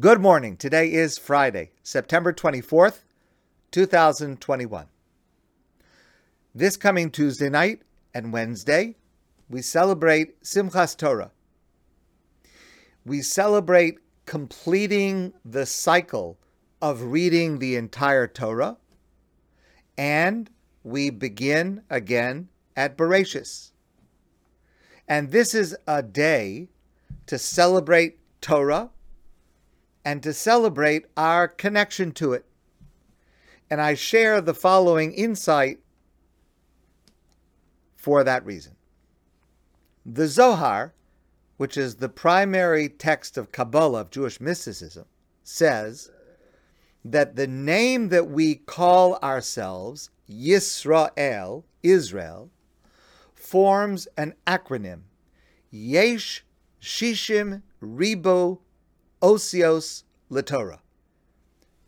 Good morning. Today is Friday, September 24th, 2021. This coming Tuesday night and Wednesday, we celebrate Simchas Torah. We celebrate completing the cycle of reading the entire Torah, and we begin again at Bereshis. And this is a day to celebrate Torah and to celebrate our connection to it. And I share the following insight for that reason. The Zohar, which is the primary text of Kabbalah, of Jewish mysticism, says that the name that we call ourselves, Yisrael, Israel, forms an acronym, Yesh Shishim Ribo Osios Latorah.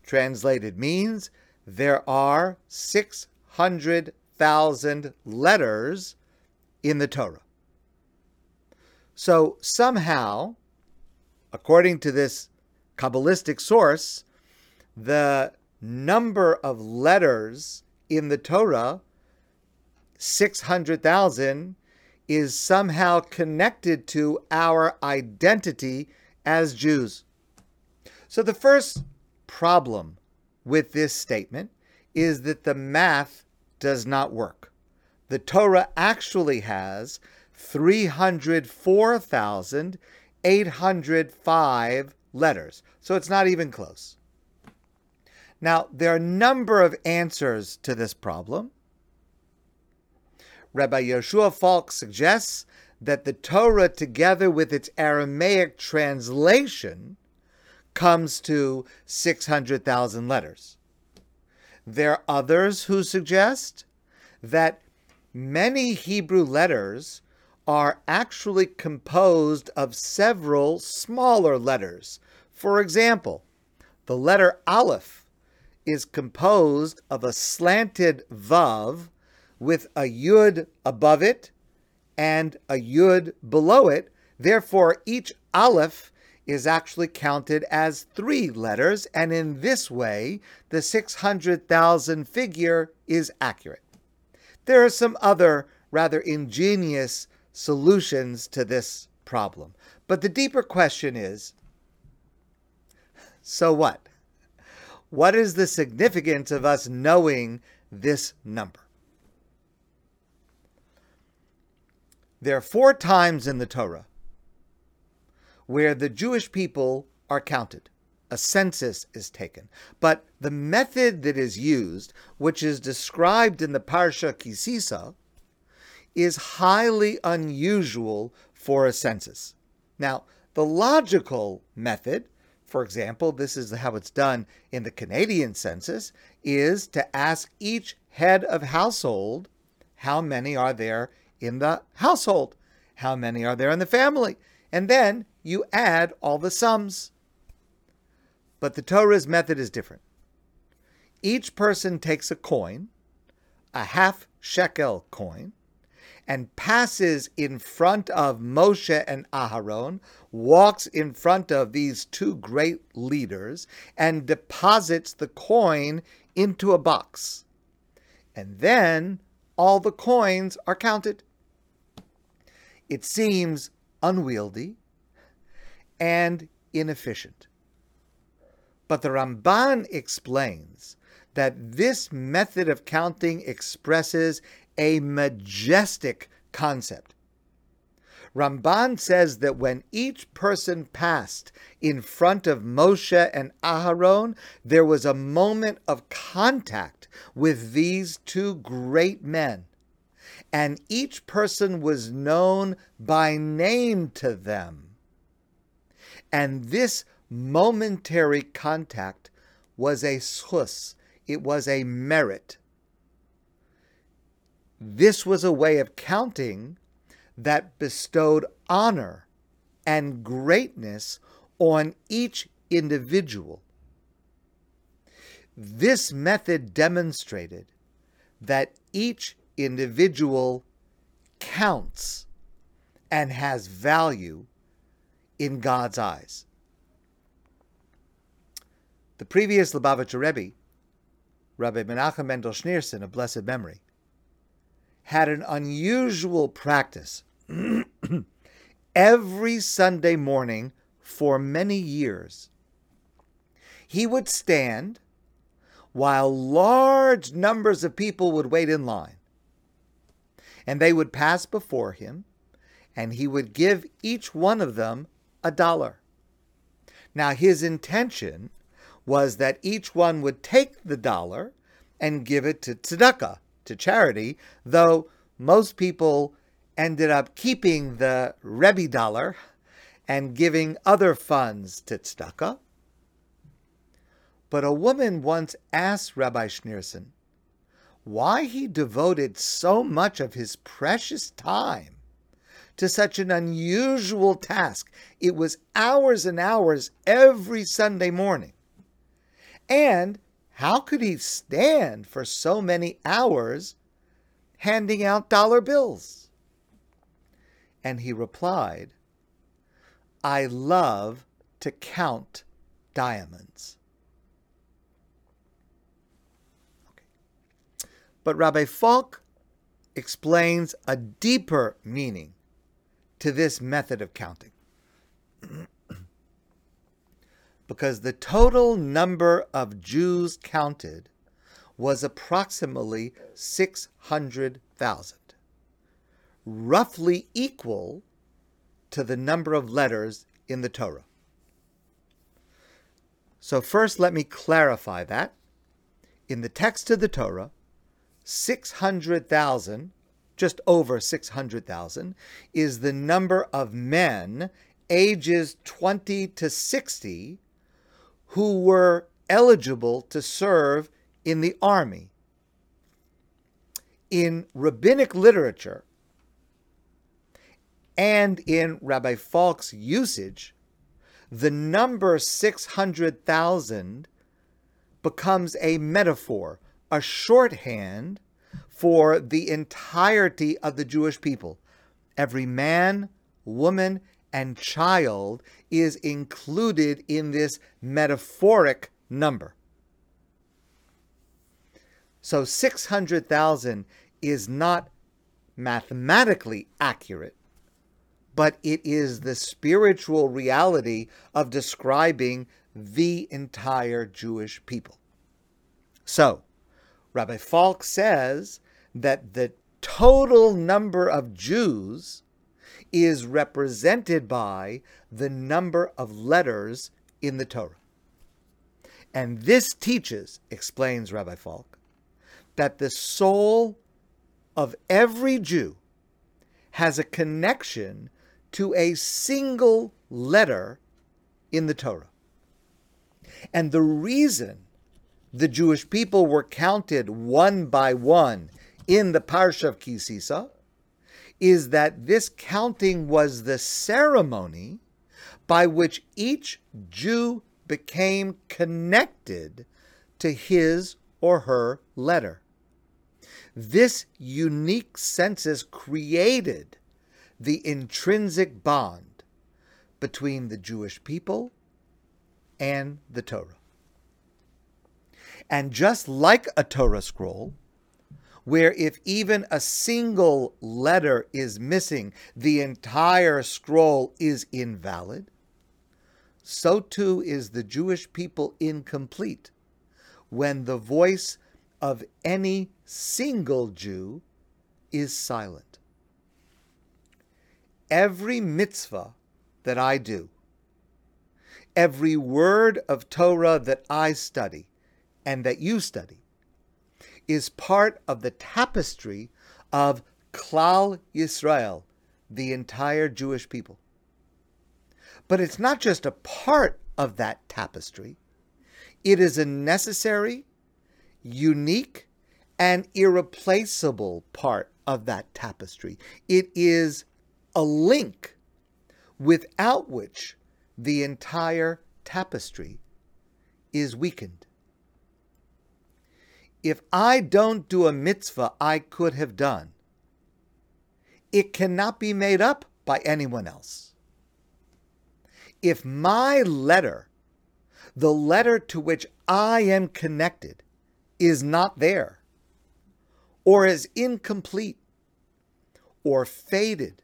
Translated means there are 600,000 letters in the Torah. So somehow, according to this Kabbalistic source, the number of letters in the Torah, 600,000, is somehow connected to our identity as Jews. So the first problem with this statement is that the math does not work. The Torah actually has 304,805 letters, so it's not even close. Now, there are a number of answers to this problem. Rabbi Yehoshua Falk suggests that the Torah, together with its Aramaic translation, comes to 600,000 letters. There are others who suggest that many Hebrew letters are actually composed of several smaller letters. For example, the letter Aleph is composed of a slanted Vav with a Yud above it and a Yud below it. Therefore, each Aleph is actually counted as three letters, and in this way, the 600,000 figure is accurate. There are some other rather ingenious solutions to this problem. But the deeper question is so what? What is the significance of us knowing this number? There are four times in the Torah where the Jewish people are counted. A census is taken. But the method that is used, which is described in the Parsha Ki Sisa, is highly unusual for a census. Now, the logical method, for example, this is how it's done in the Canadian census, is to ask each head of household how many are there in the household? How many are there in the family? And then you add all the sums. But the Torah's method is different. Each person takes a coin, a half shekel coin, and passes in front of Moshe and Aharon, walks in front of these two great leaders, and deposits the coin into a box. And then all the coins are counted. It seems unwieldy and inefficient. But the Ramban explains that this method of counting expresses a majestic concept. Ramban says that when each person passed in front of Moshe and Aharon, there was a moment of contact with these two great men and each person was known by name to them. And this momentary contact was a zchus, it was a merit. This was a way of counting that bestowed honor and greatness on each individual. This method demonstrated that each individual counts and has value in God's eyes. The previous Lubavitcher Rebbe, Rabbi Menachem Mendel Schneerson of blessed memory, had an unusual practice every Sunday morning for many years. He would stand while large numbers of people would wait in line. And they would pass before him, and he would give each one of them a dollar. Now, his intention was that each one would take the dollar and give it to tzedakah, to charity, though most people ended up keeping the Rebbe dollar and giving other funds to tzedakah. But a woman once asked Rabbi Schneerson why he devoted so much of his precious time to such an unusual task. It was hours and hours every Sunday morning. And how could he stand for so many hours handing out dollar bills? And he replied, I love to count diamonds. But Rabbi Falk explains a deeper meaning to this method of counting. because the total number of Jews counted was approximately 600,000, roughly equal to the number of letters in the Torah. So, first, let me clarify that. In the text of the Torah, 600,000, just over 600,000, is the number of men ages 20 to 60 who were eligible to serve in the army. In rabbinic literature and in Rabbi Falk's usage, the number 600,000 becomes a metaphor, a shorthand for the entirety of the Jewish people. Every man, woman, and child is included in this metaphoric number. So 600,000 is not mathematically accurate, but it is the spiritual reality of describing the entire Jewish people. So, Rabbi Falk says that the total number of Jews is represented by the number of letters in the Torah. And this teaches, explains Rabbi Falk, that the soul of every Jew has a connection to a single letter in the Torah. And the reason the Jewish people were counted one by one in the Parsha of Ki Sisa is that this counting was the ceremony by which each Jew became connected to his or her letter. This unique census created the intrinsic bond between the Jewish people and the Torah. And just like a Torah scroll, where if even a single letter is missing, the entire scroll is invalid, so too is the Jewish people incomplete when the voice of any single Jew is silent. Every mitzvah that I do, every word of Torah that I study and that you study, is part of the tapestry of Klal Yisrael, the entire Jewish people. But it's not just a part of that tapestry, it is a necessary, unique, and irreplaceable part of that tapestry. It is a link without which the entire tapestry is weakened if I don't do a mitzvah I could have done, it cannot be made up by anyone else. If my letter the letter to which I am connected is not there, or is incomplete, or faded,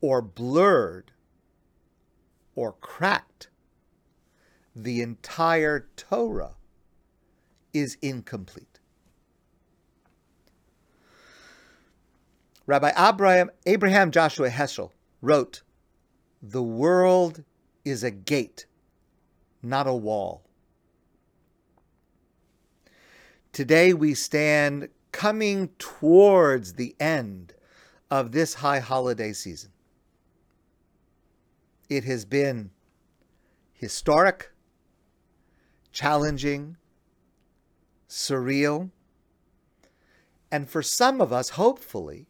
or blurred, or cracked, the entire Torah is incomplete. Rabbi Abraham, Abraham Joshua Heschel wrote, The world is a gate, not a wall. Today we stand coming towards the end of this high holiday season. It has been historic, challenging, surreal, and for some of us, hopefully,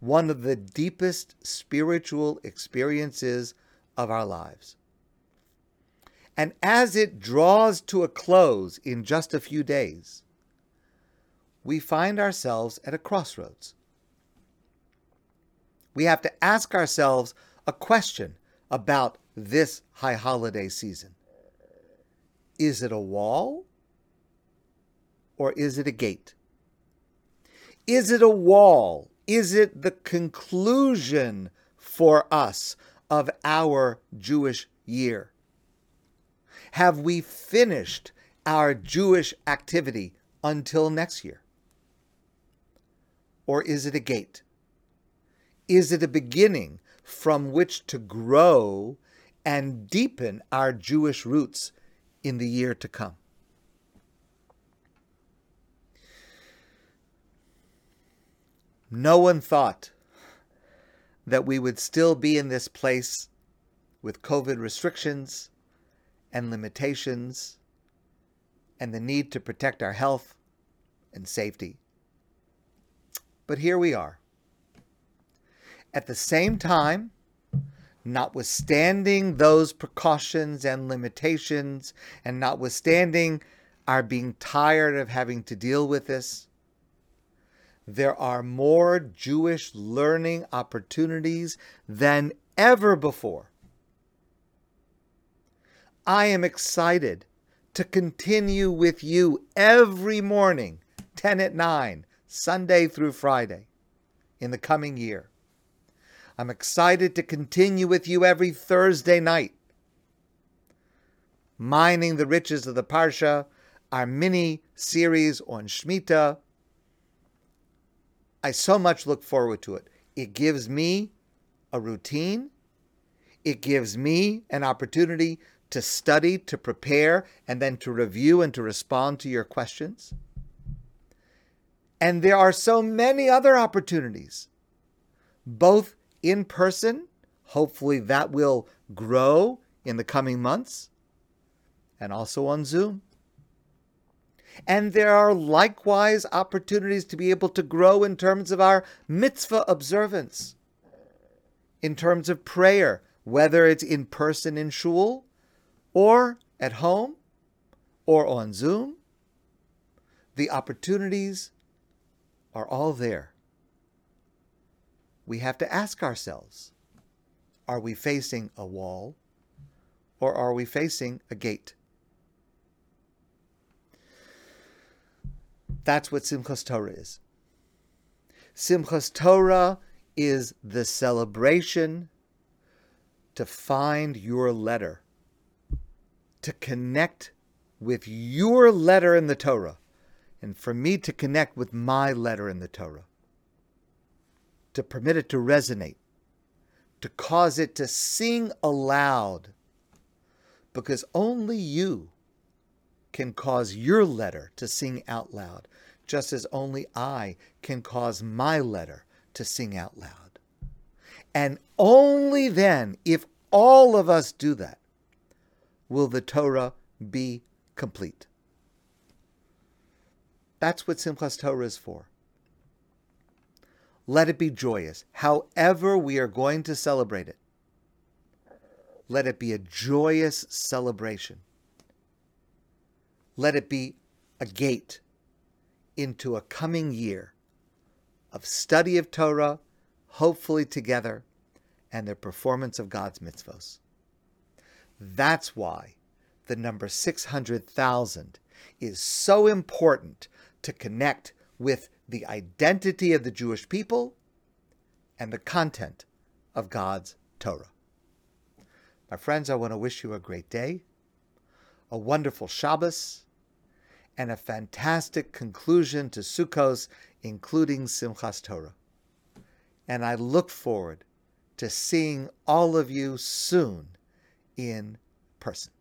one of the deepest spiritual experiences of our lives. And as it draws to a close in just a few days, we find ourselves at a crossroads. We have to ask ourselves a question about this high holiday season. Is it a wall or is it a gate? Is it a wall is it the conclusion for us of our Jewish year? Have we finished our Jewish activity until next year? Or is it a gate? Is it a beginning from which to grow and deepen our Jewish roots in the year to come? No one thought that we would still be in this place with COVID restrictions and limitations and the need to protect our health and safety. But here we are. At the same time, notwithstanding those precautions and limitations, and notwithstanding our being tired of having to deal with this, there are more Jewish learning opportunities than ever before. I am excited to continue with you every morning, 10 at 9, Sunday through Friday, in the coming year. I'm excited to continue with you every Thursday night, mining the riches of the Parsha, our mini series on Shemitah I so much look forward to it. It gives me a routine. It gives me an opportunity to study, to prepare, and then to review and to respond to your questions. And there are so many other opportunities, both in person, hopefully that will grow in the coming months, and also on Zoom. And there are likewise opportunities to be able to grow in terms of our mitzvah observance, in terms of prayer, whether it's in person in shul or at home or on Zoom. The opportunities are all there. We have to ask ourselves are we facing a wall or are we facing a gate? That's what Simchas Torah is. Simchas Torah is the celebration to find your letter, to connect with your letter in the Torah, and for me to connect with my letter in the Torah, to permit it to resonate, to cause it to sing aloud, because only you can cause your letter to sing out loud, just as only I can cause my letter to sing out loud. And only then, if all of us do that, will the Torah be complete. That's what Simchas Torah is for. Let it be joyous. However, we are going to celebrate it, let it be a joyous celebration. Let it be a gate into a coming year of study of Torah, hopefully together, and the performance of God's mitzvos. That's why the number 600,000 is so important to connect with the identity of the Jewish people and the content of God's Torah. My friends, I want to wish you a great day, a wonderful Shabbos, and a fantastic conclusion to Sukkos, including Simchas Torah. And I look forward to seeing all of you soon in person.